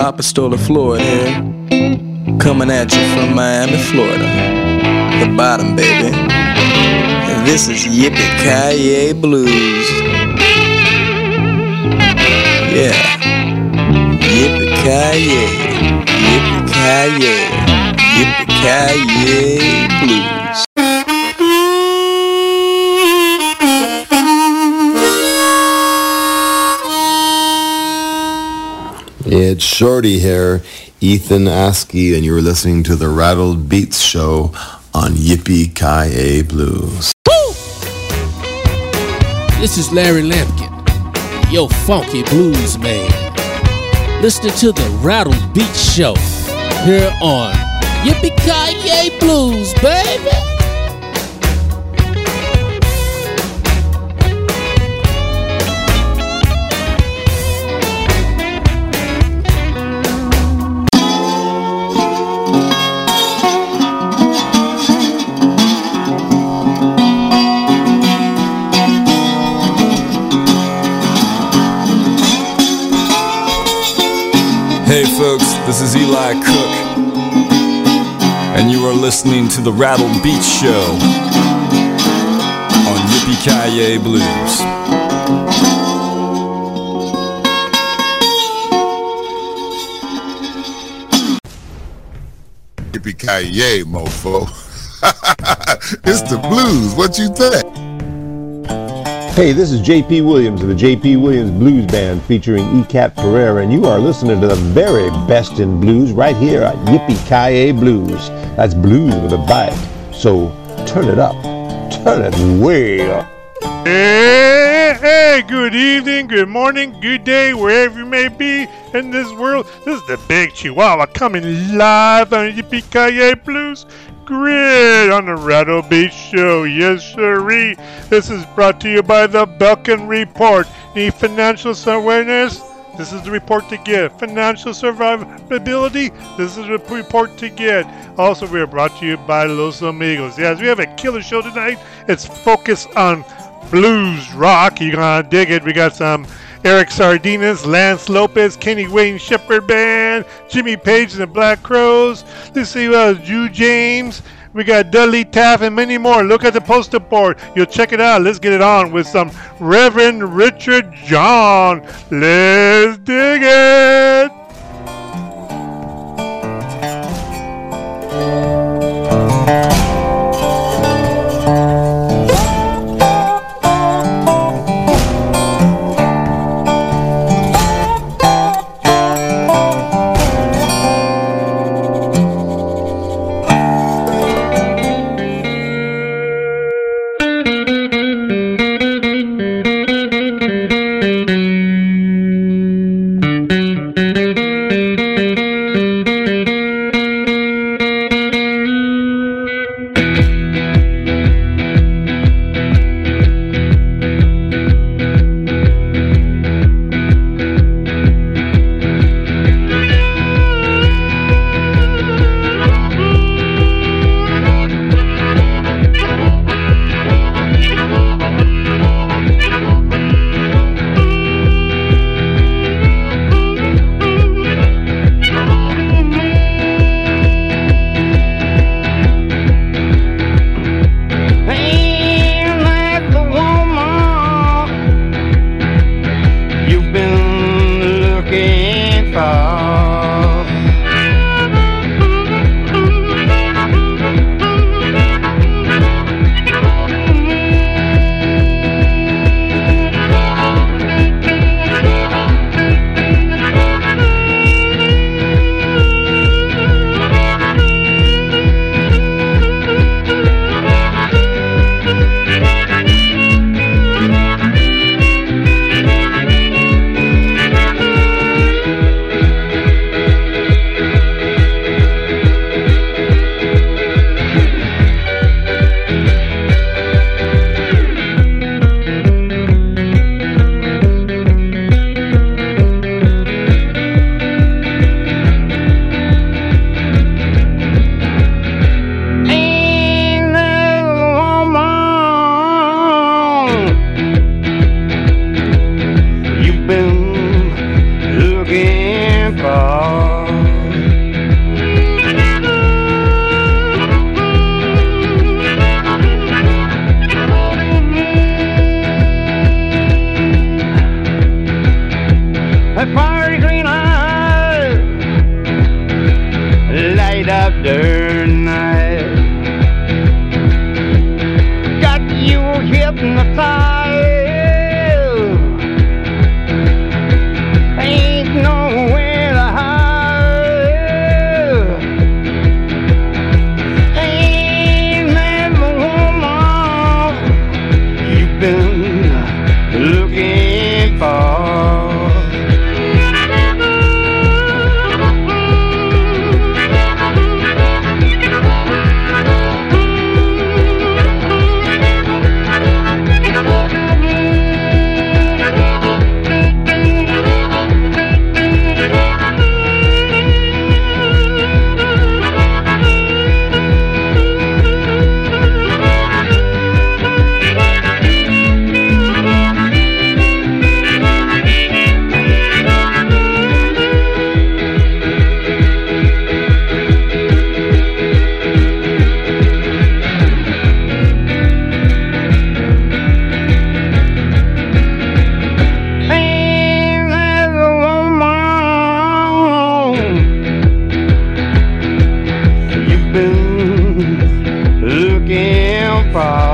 Apostola Floyd here, coming at you from Miami, Florida. The bottom, baby. And this is Yippee Kaye Blues. Yeah. Yippee Kaye. Yippee Kaye. Yippie Kaye Blues. It's Shorty here, Ethan Askey, and you're listening to the Rattled Beats Show on Yippee Ki Blues. This is Larry Lampkin, yo funky blues man. Listening to the Rattled Beats Show here on Yippee Ki Blues, baby. This is Eli Cook, and you are listening to the Rattled Beats Show on Yippee Ki Blues. Yippee-ki-yay, mofo. it's the blues. What you think? Hey, this is JP Williams of the JP Williams Blues Band featuring ECAT Pereira, and you are listening to the very best in blues right here at Yippee Ki Blues. That's blues with a bite. So turn it up. Turn it way up. Hey, hey, good evening, good morning, good day, wherever you may be in this world. This is the Big Chihuahua coming live on Yippee Ki Blues Grid on the Rattled Beats Show. Yes, sirree. This is brought to you by the Belkin Report. Need financial awareness? This is the report to get. Financial survivability? This is the report to get. Also, we are brought to you by Los Amigos. Yes, we have a killer show tonight. It's focused on blues rock. You're gonna dig it. We got some Eric Sardinas, Lance Lopez, Kenny Wayne Shepherd Band, Jimmy Page and the Black Crowes. Let's see what else. James. We got Dudley Taft and many more. Look at the poster board. You'll check it out. Let's get it on with some Reverend Richard John. Let's dig it. Bye.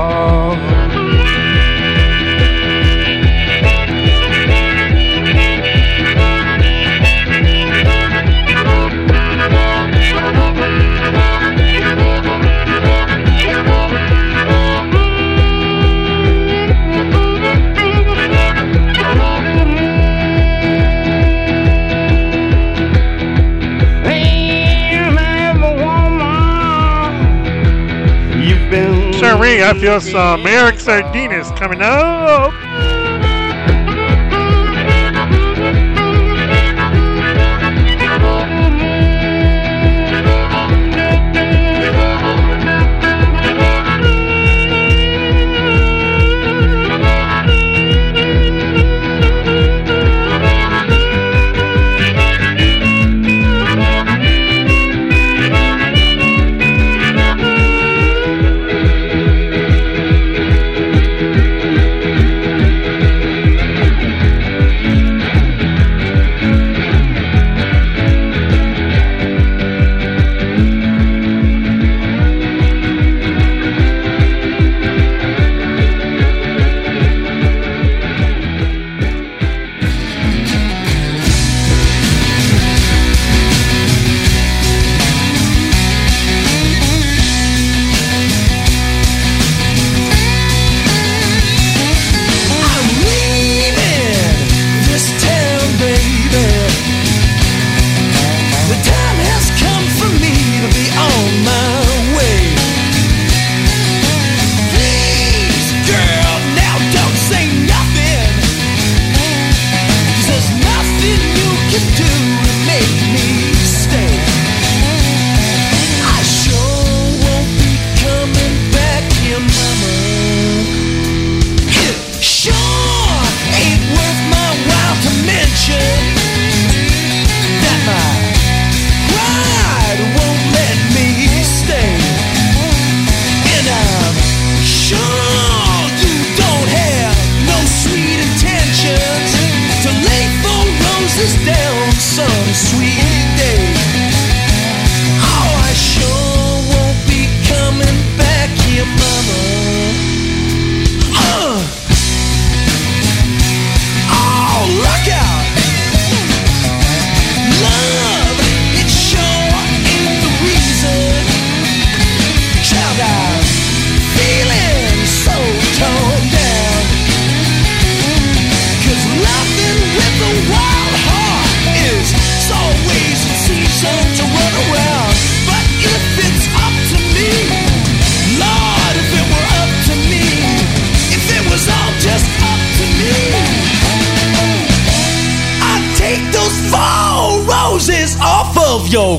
I feel some Eric Sardinas coming up.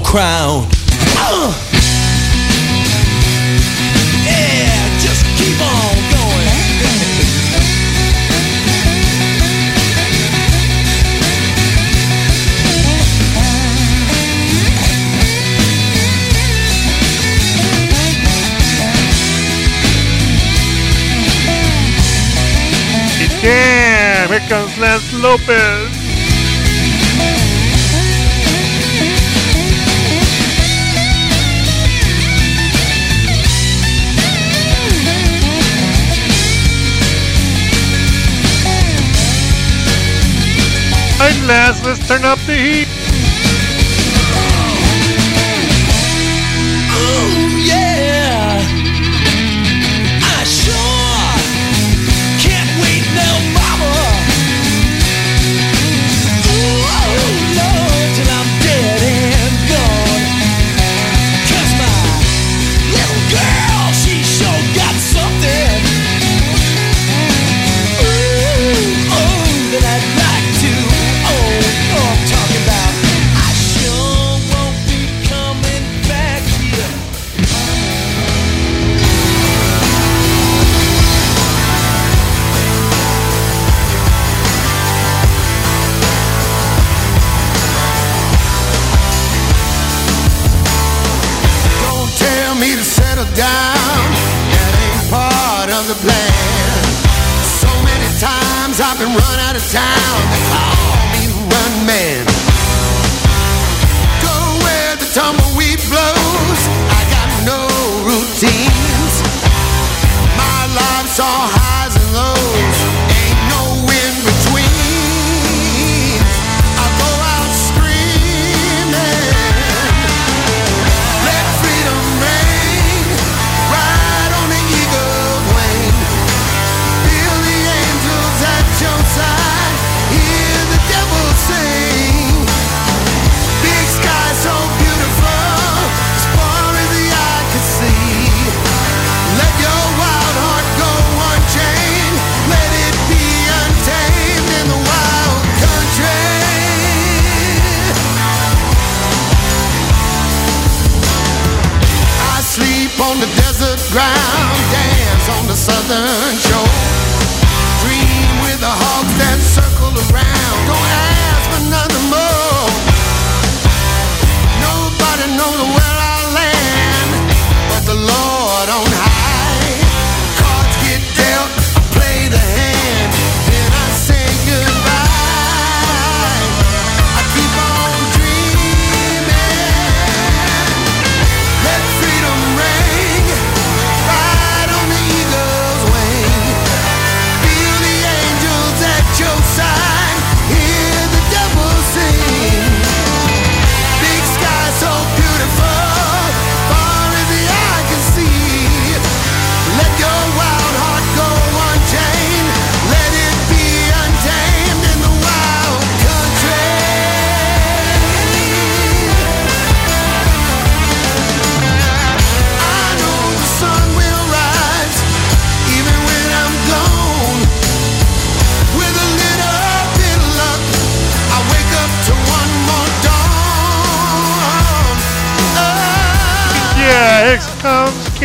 crown. Uh! Yeah, just keep on going. Yeah, here comes Lance Lopez. last. Let's turn up the heat.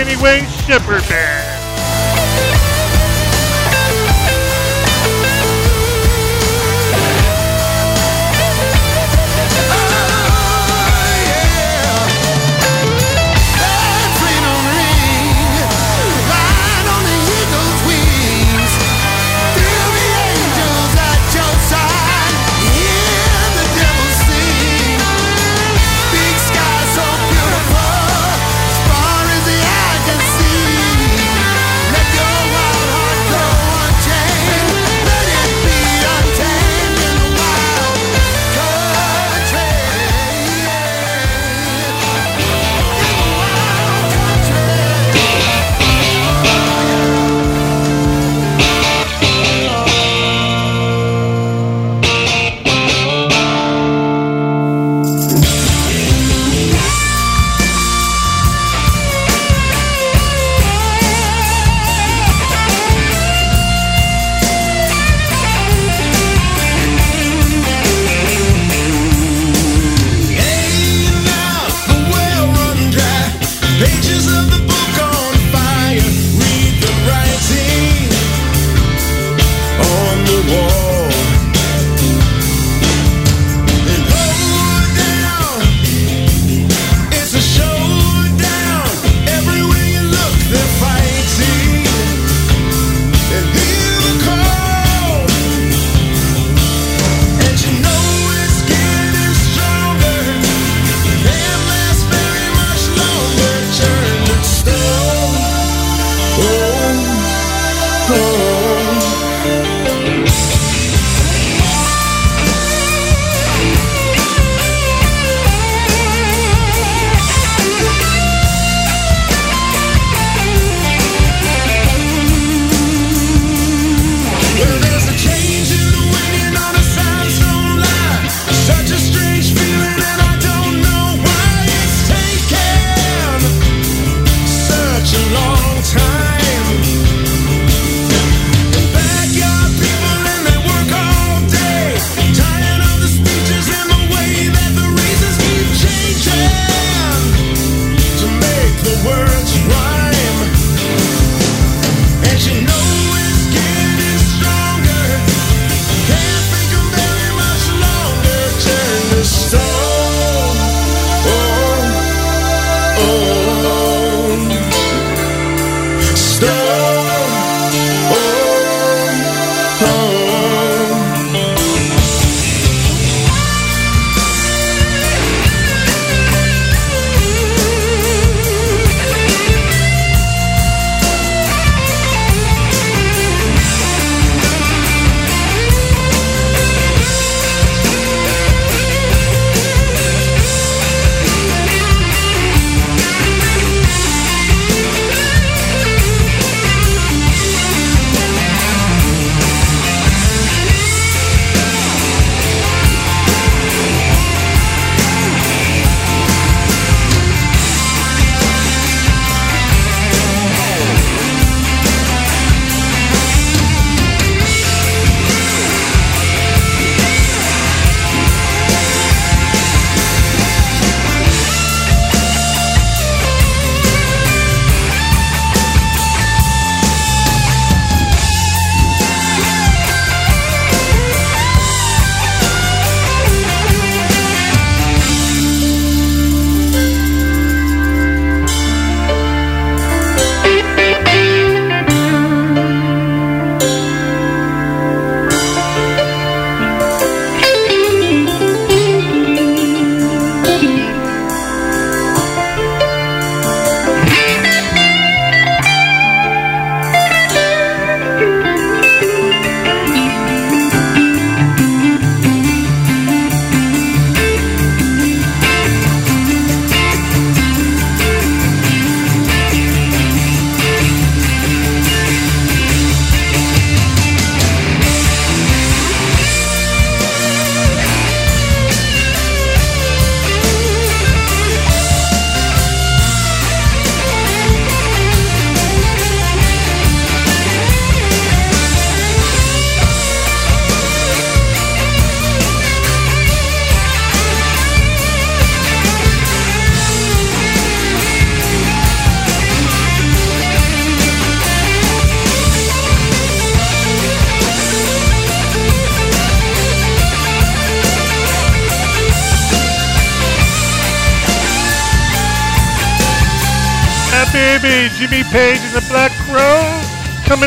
Kenny Wayne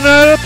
coming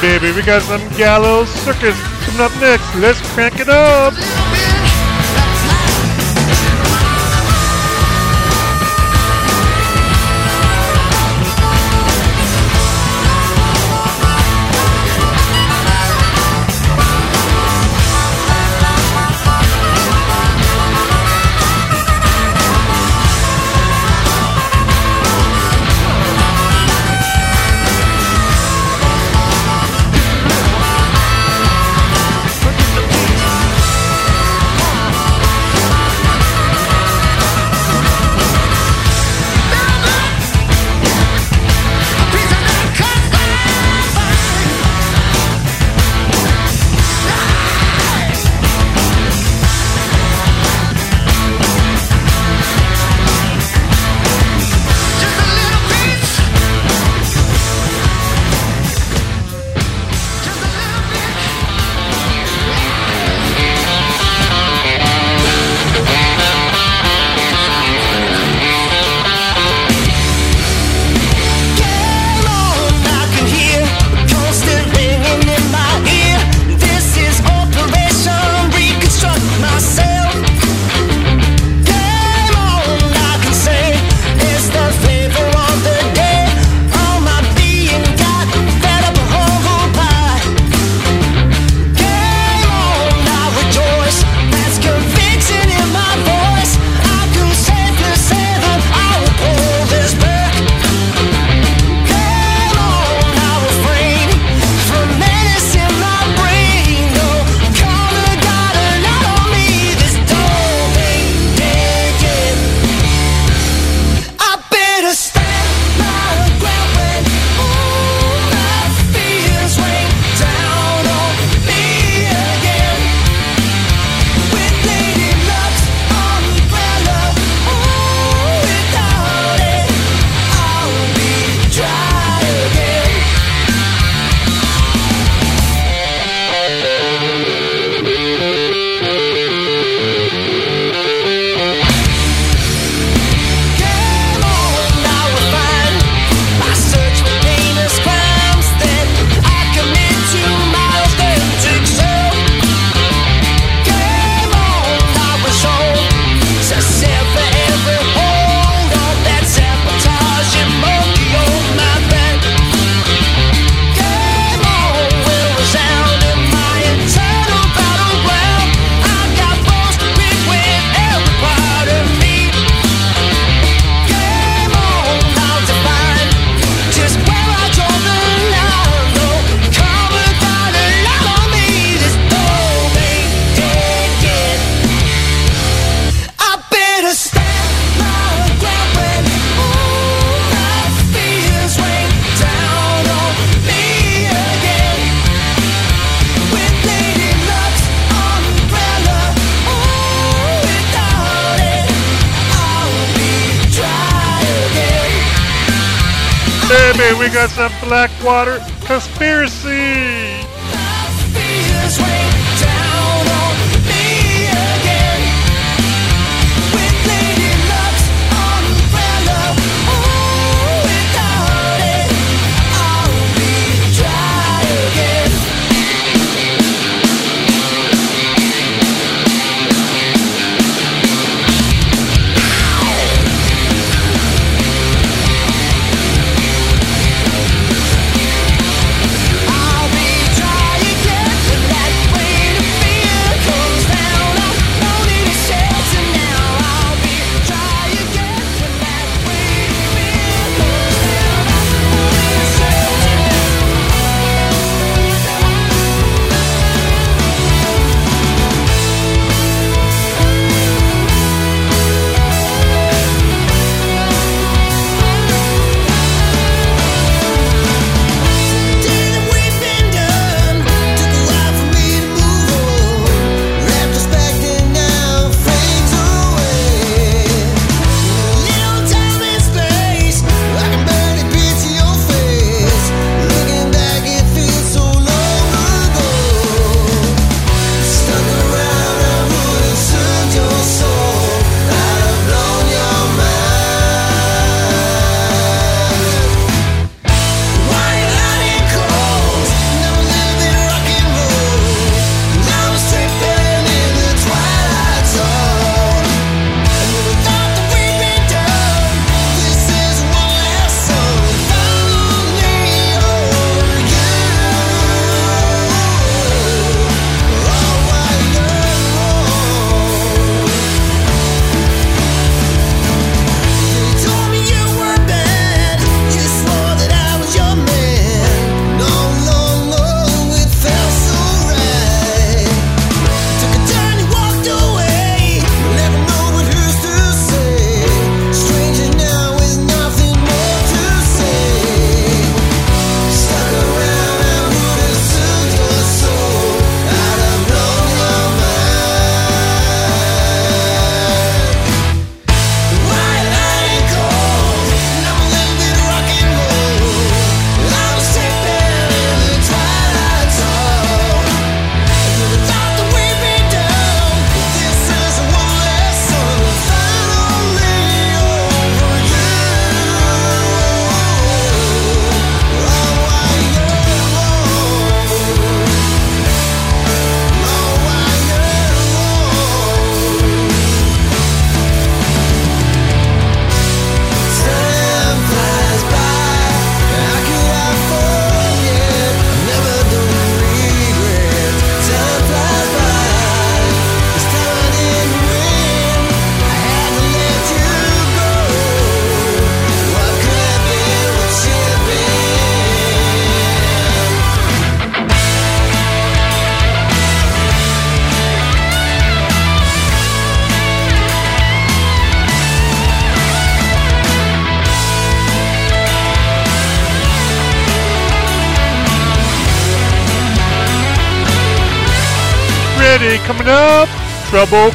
baby, we got some gallows circus coming up next. Let's crank it up. Blackwater conspiracy. Up, Trouble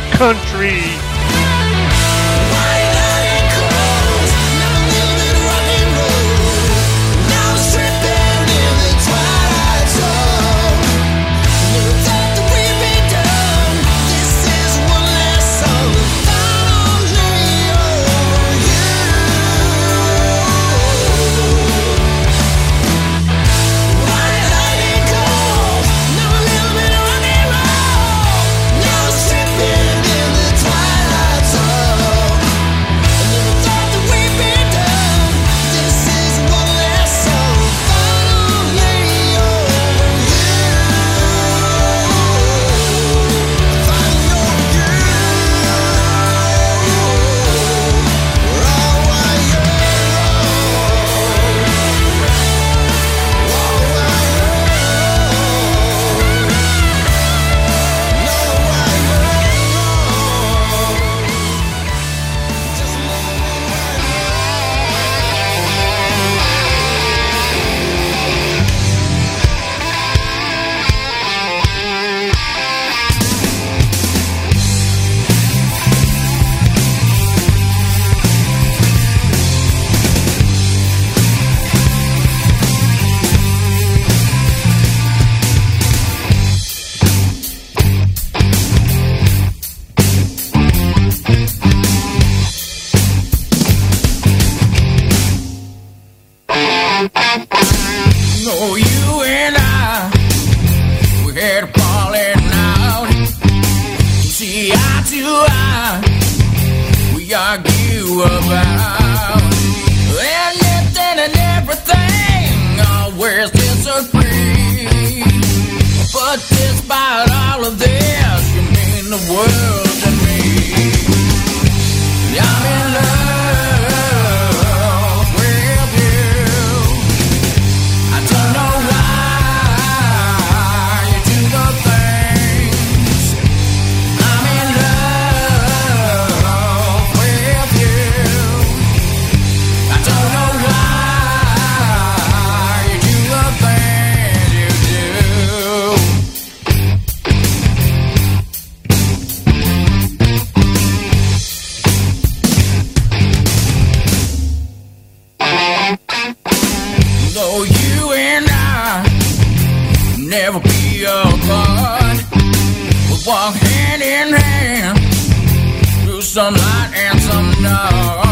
some light and some dark.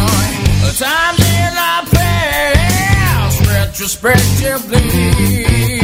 Times in our past, retrospectively.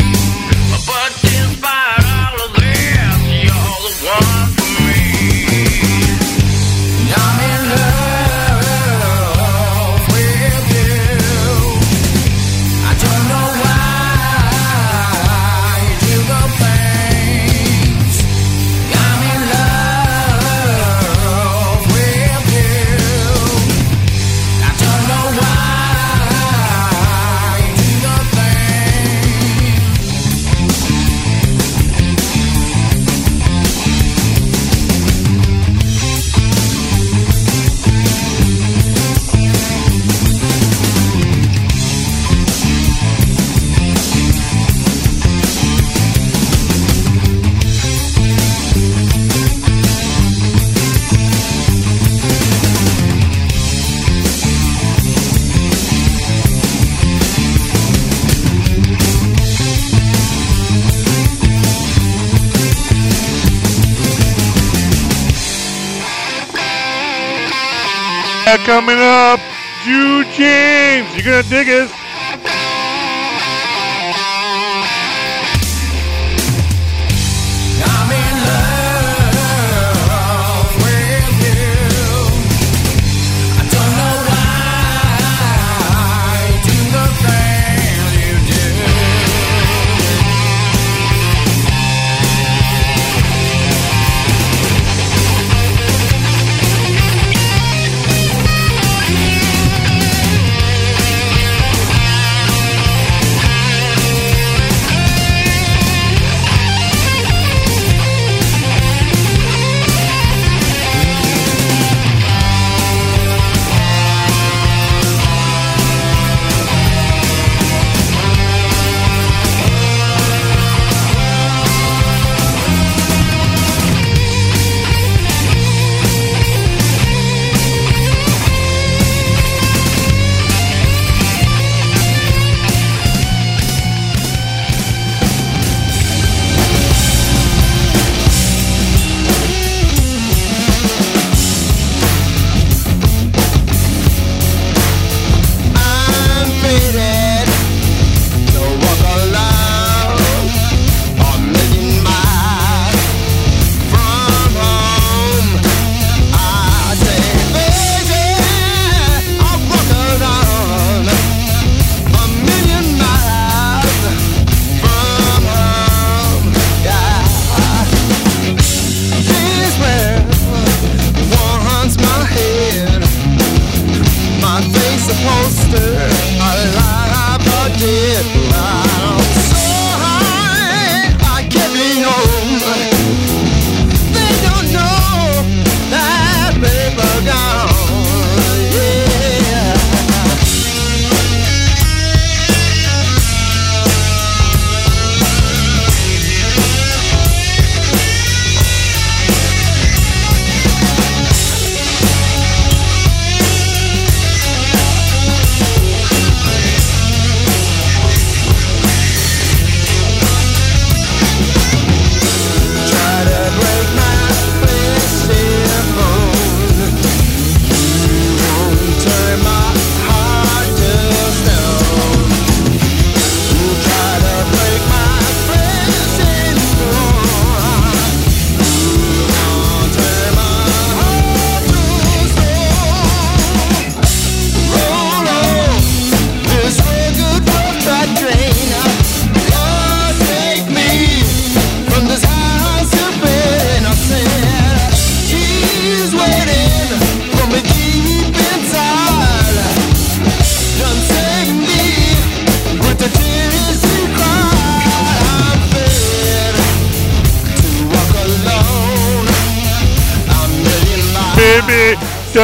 coming up, Jude James. You're gonna dig us.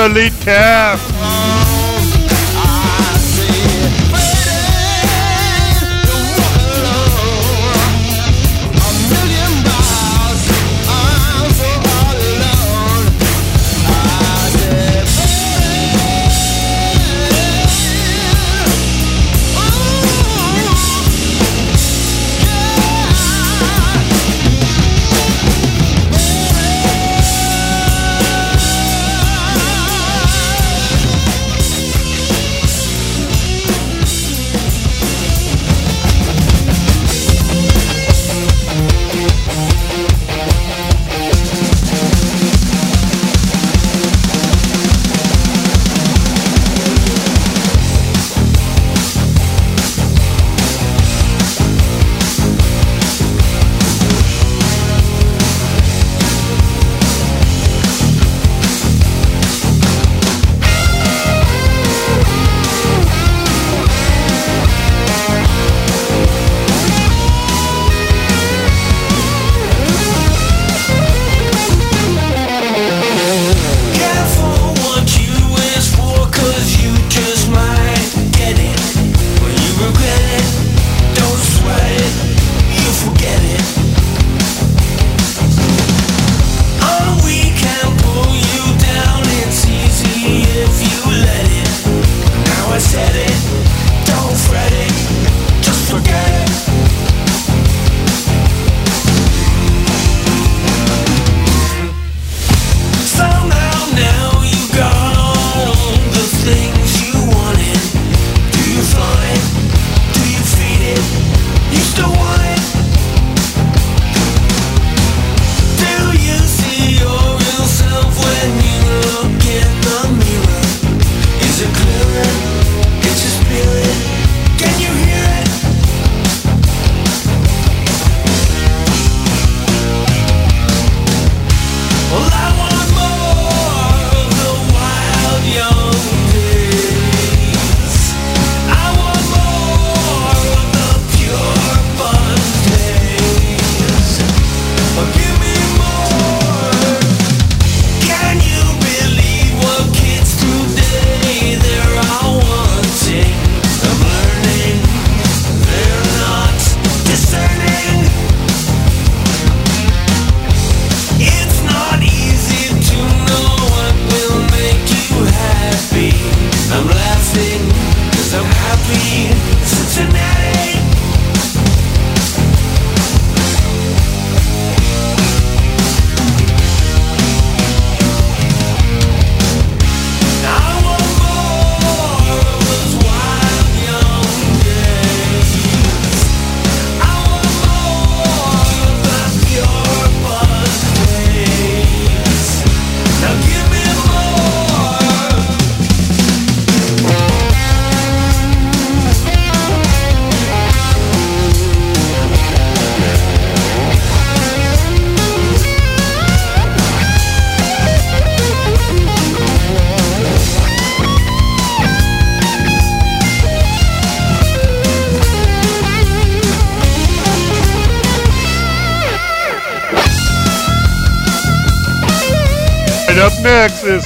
Elite Cast.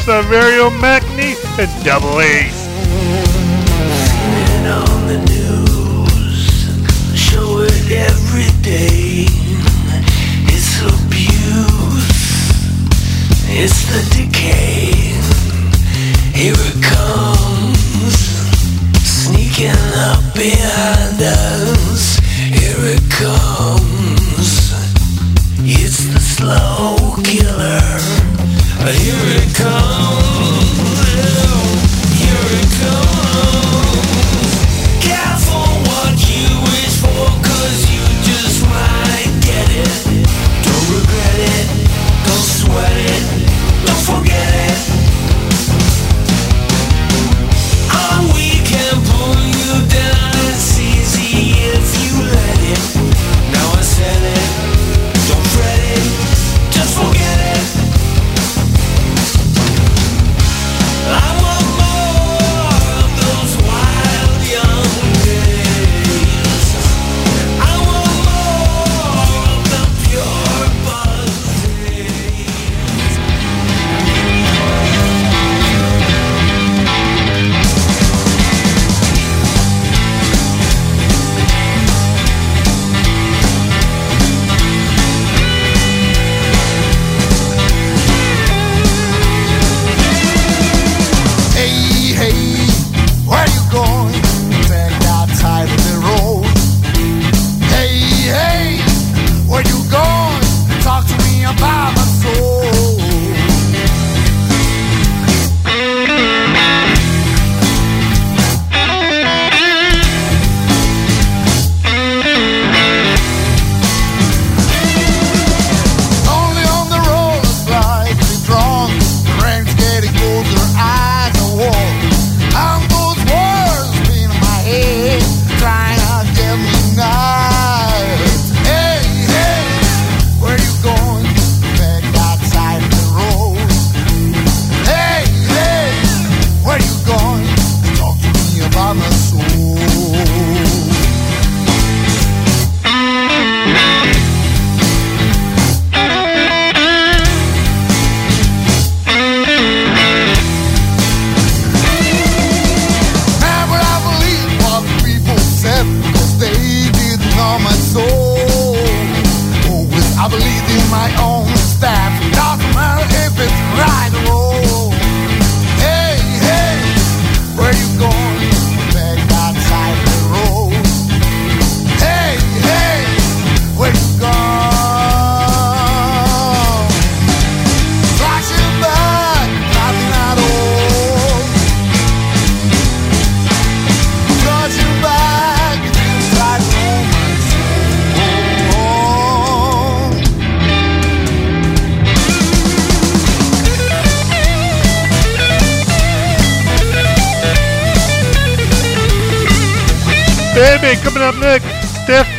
Saverio Macney, and Double Ace. It's abuse, it's the decay. Here it comes, sneaking up behind us. Here it comes, it's the slow killer. Here it comes.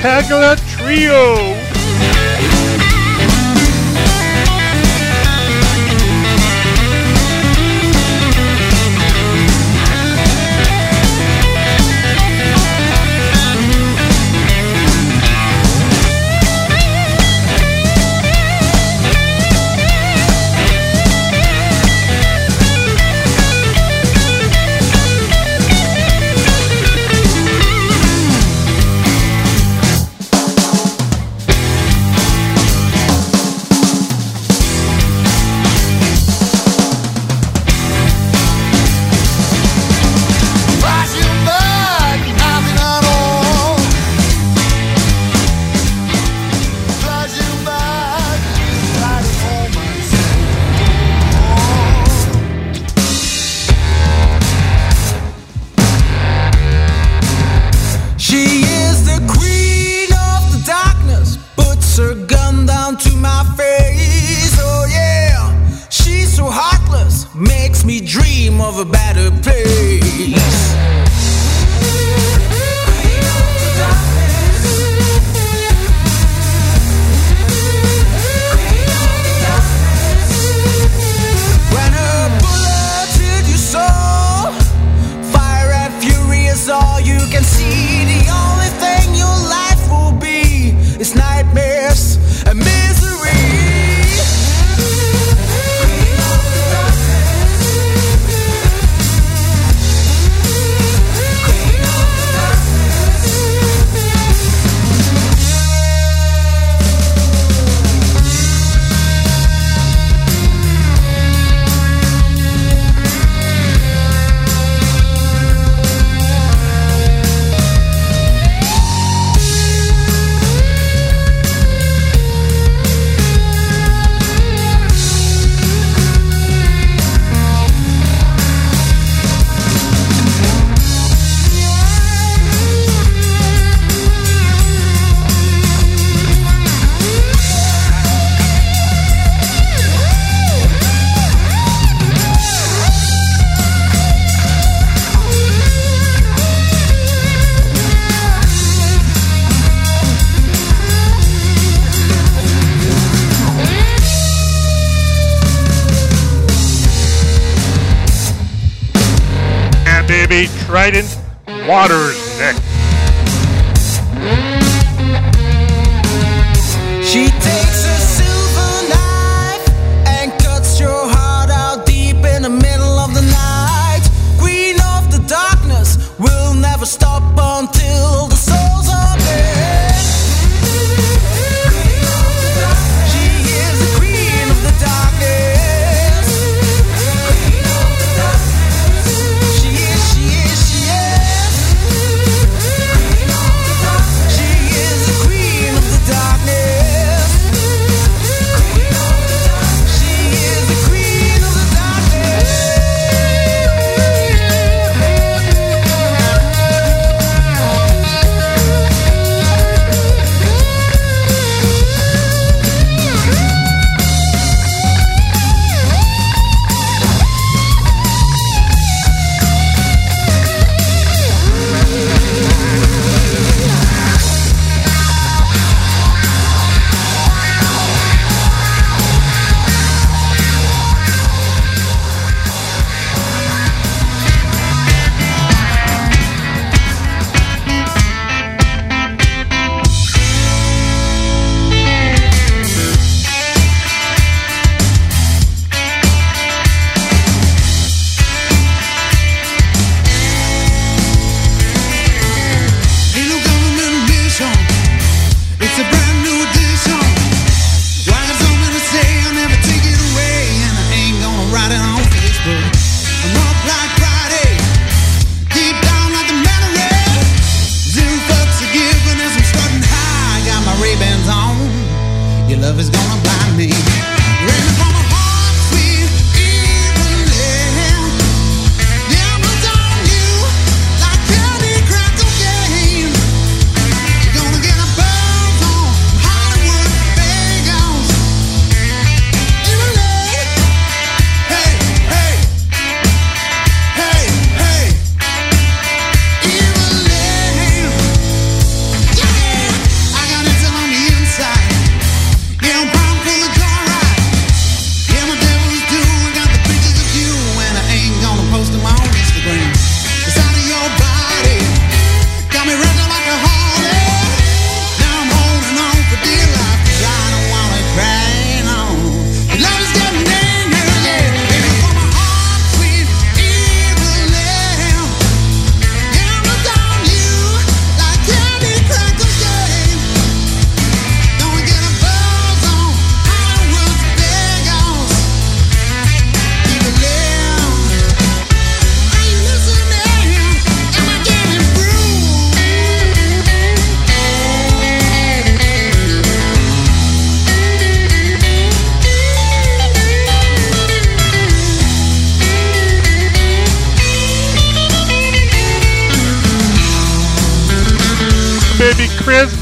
Steph Trio.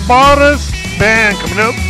Bottas band coming up.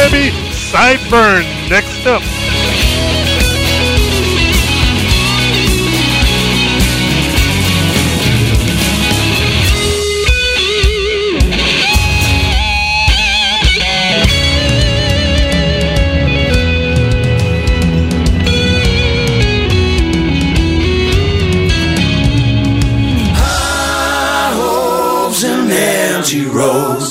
Debbie Sideburn. Next up. Roads.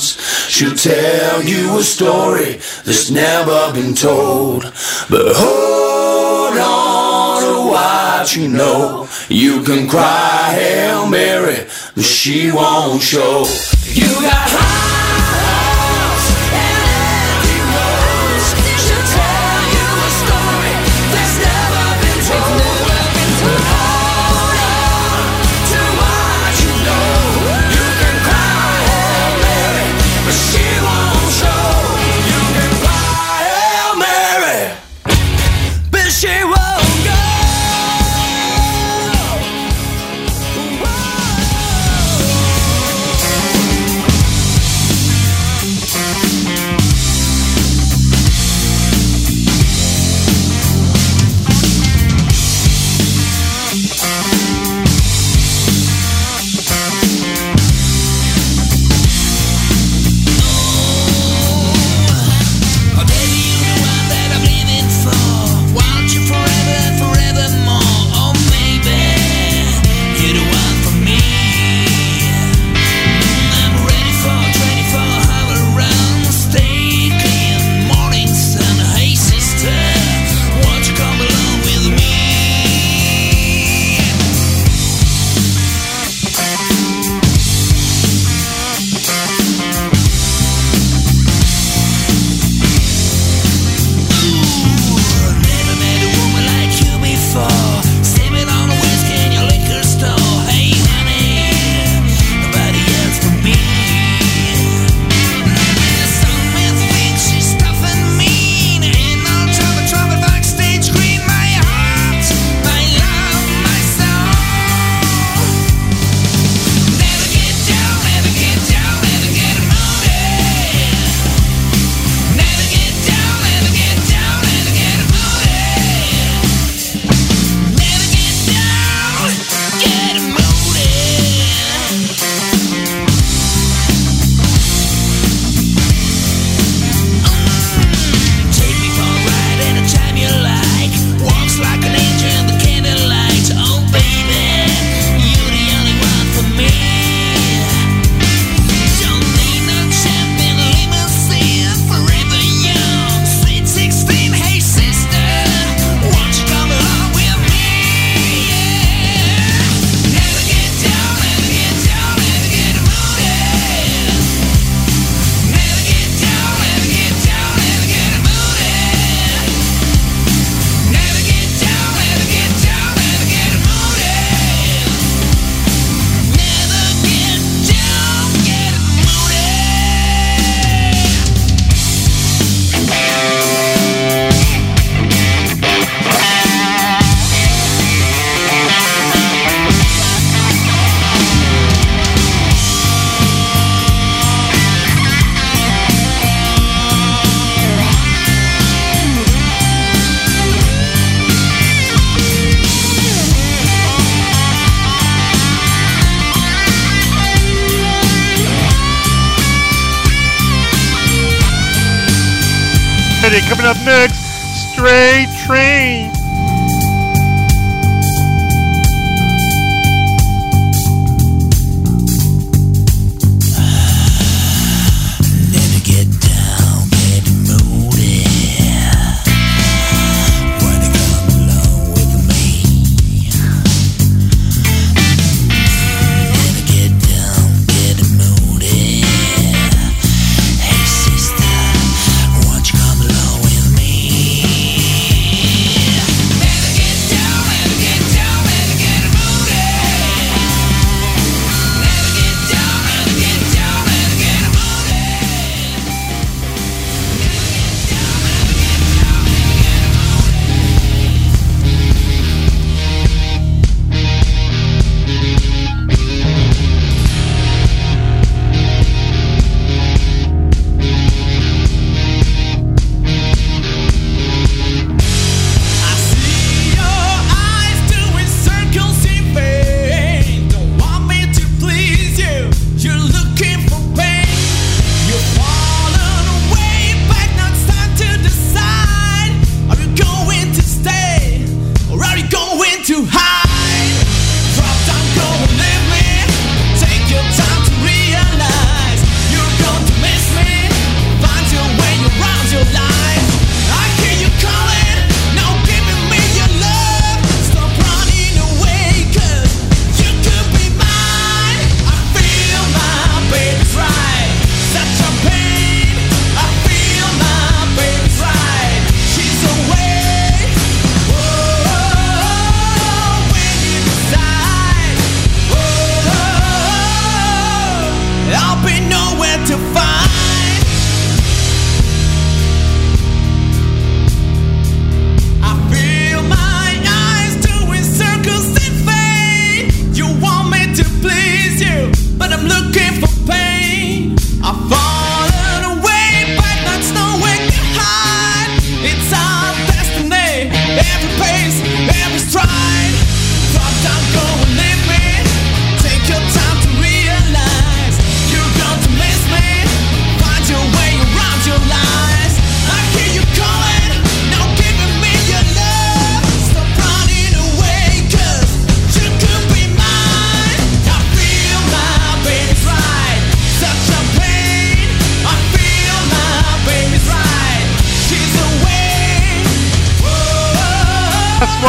She'll tell you a story that's never been told. But hold on to what you know. You can cry Hail Mary, but she won't show. You got high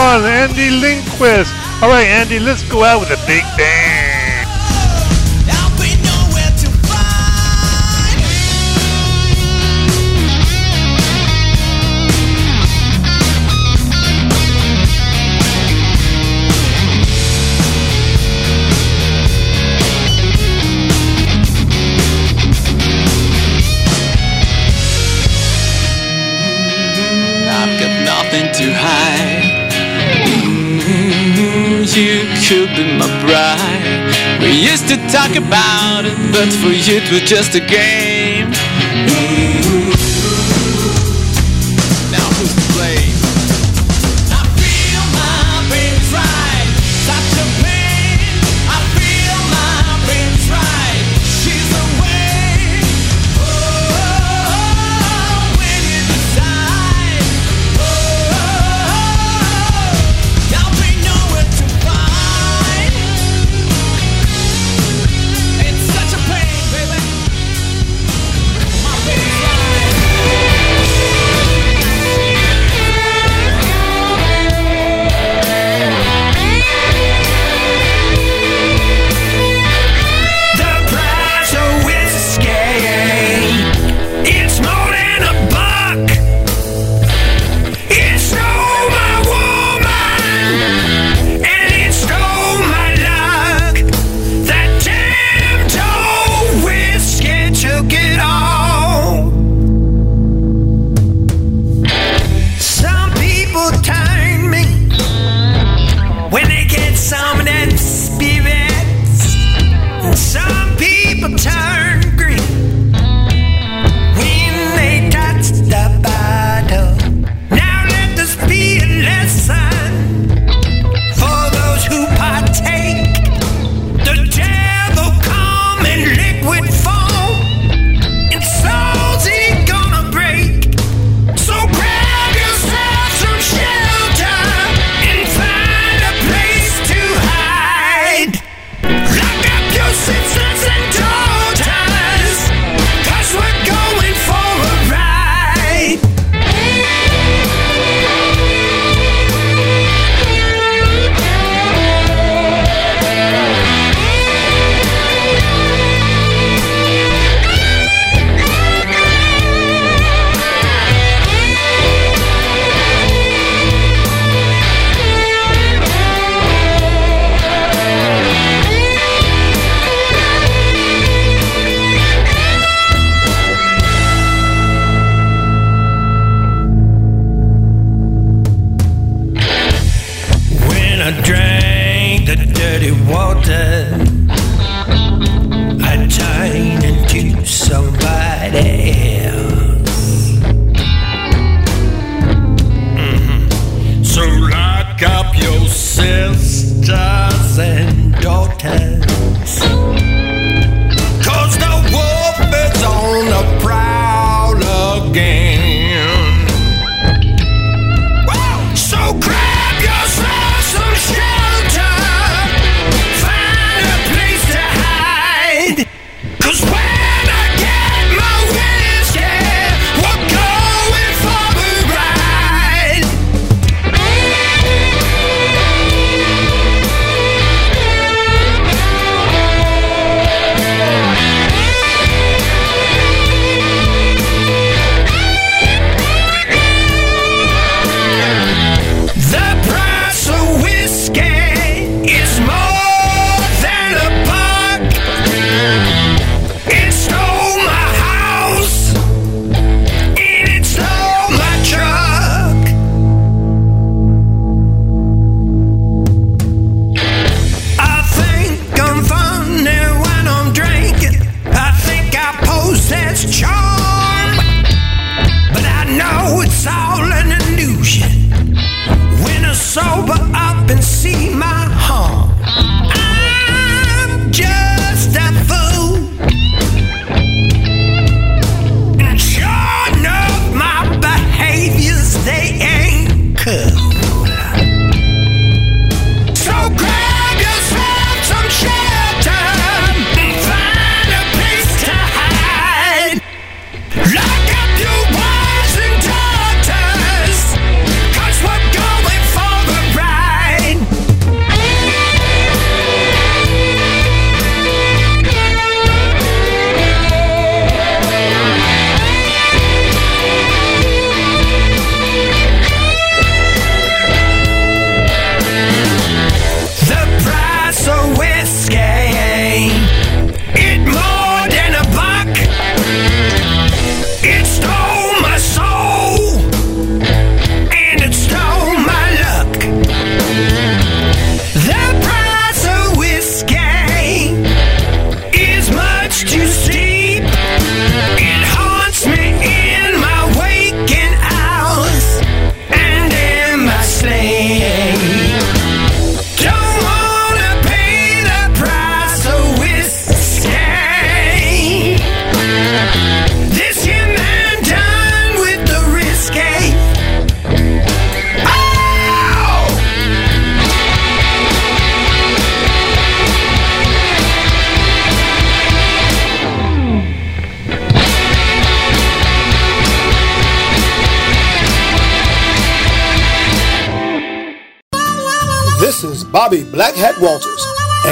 Andy Lindquist. All right, Andy, let's go out with a big bang. should be my bride. We used to talk about it, but for you it was just a game.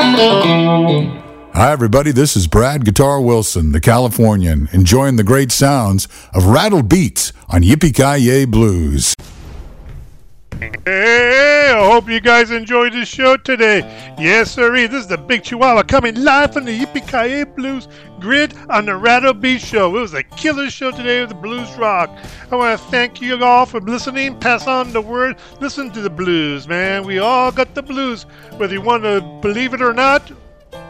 Hi, everybody. This is Brad Guitar Wilson, the Californian, enjoying the great sounds of rattled beats on Yippee Ki Blues. Hey, I hope you guys enjoyed the show today. Yes, sirree, this is the Big Chihuahua coming live from the Yippee Ki Blues grid on the Rattle Beat Show. It was a killer show today with the blues rock. I want to thank you all for listening. Pass on the word. Listen to the blues, man. We all got the blues. Whether you want to believe it or not,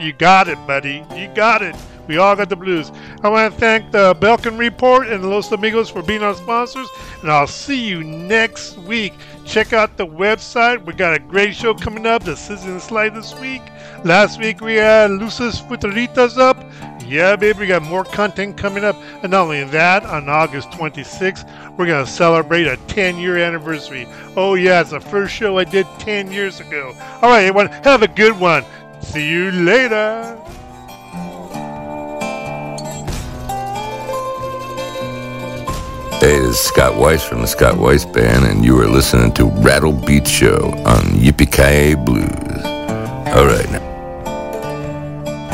you got it, buddy. You got it. We all got the blues. I want to thank the Belkin Report and Los Amigos for being our sponsors, and I'll see you next week. Check out the website. We got a great show coming up, the Sizzling Slide this week. Last week we had Luces Futeritas up. Yeah, baby, we got more content coming up. And not only that, on August 26th, we're going to celebrate a 10 year anniversary. Oh, yeah, it's the first show I did 10 years ago. All right, everyone, have a good one. See you later. Hey, this is Scott Weiss from the Scott Weiss Band, and you are listening to Rattle Beat Show on Yippee Blues. All right, now.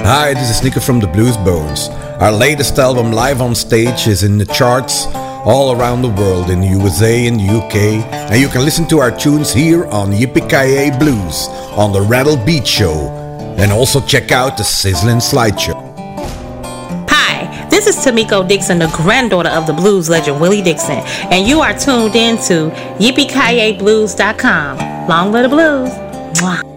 Hi, this is Nico from the Blues Bones. Our latest album, Live on Stage, is in the charts all around the world in the USA and UK, and you can listen to our tunes here on Yippee Blues on the Rattle Beat Show, and also check out the Sizzling Slideshow. Is Tamiko Dixon, the granddaughter of the blues legend Willie Dixon, and you are tuned in to YippieKayeBlues.com. Long live the blues. Mwah.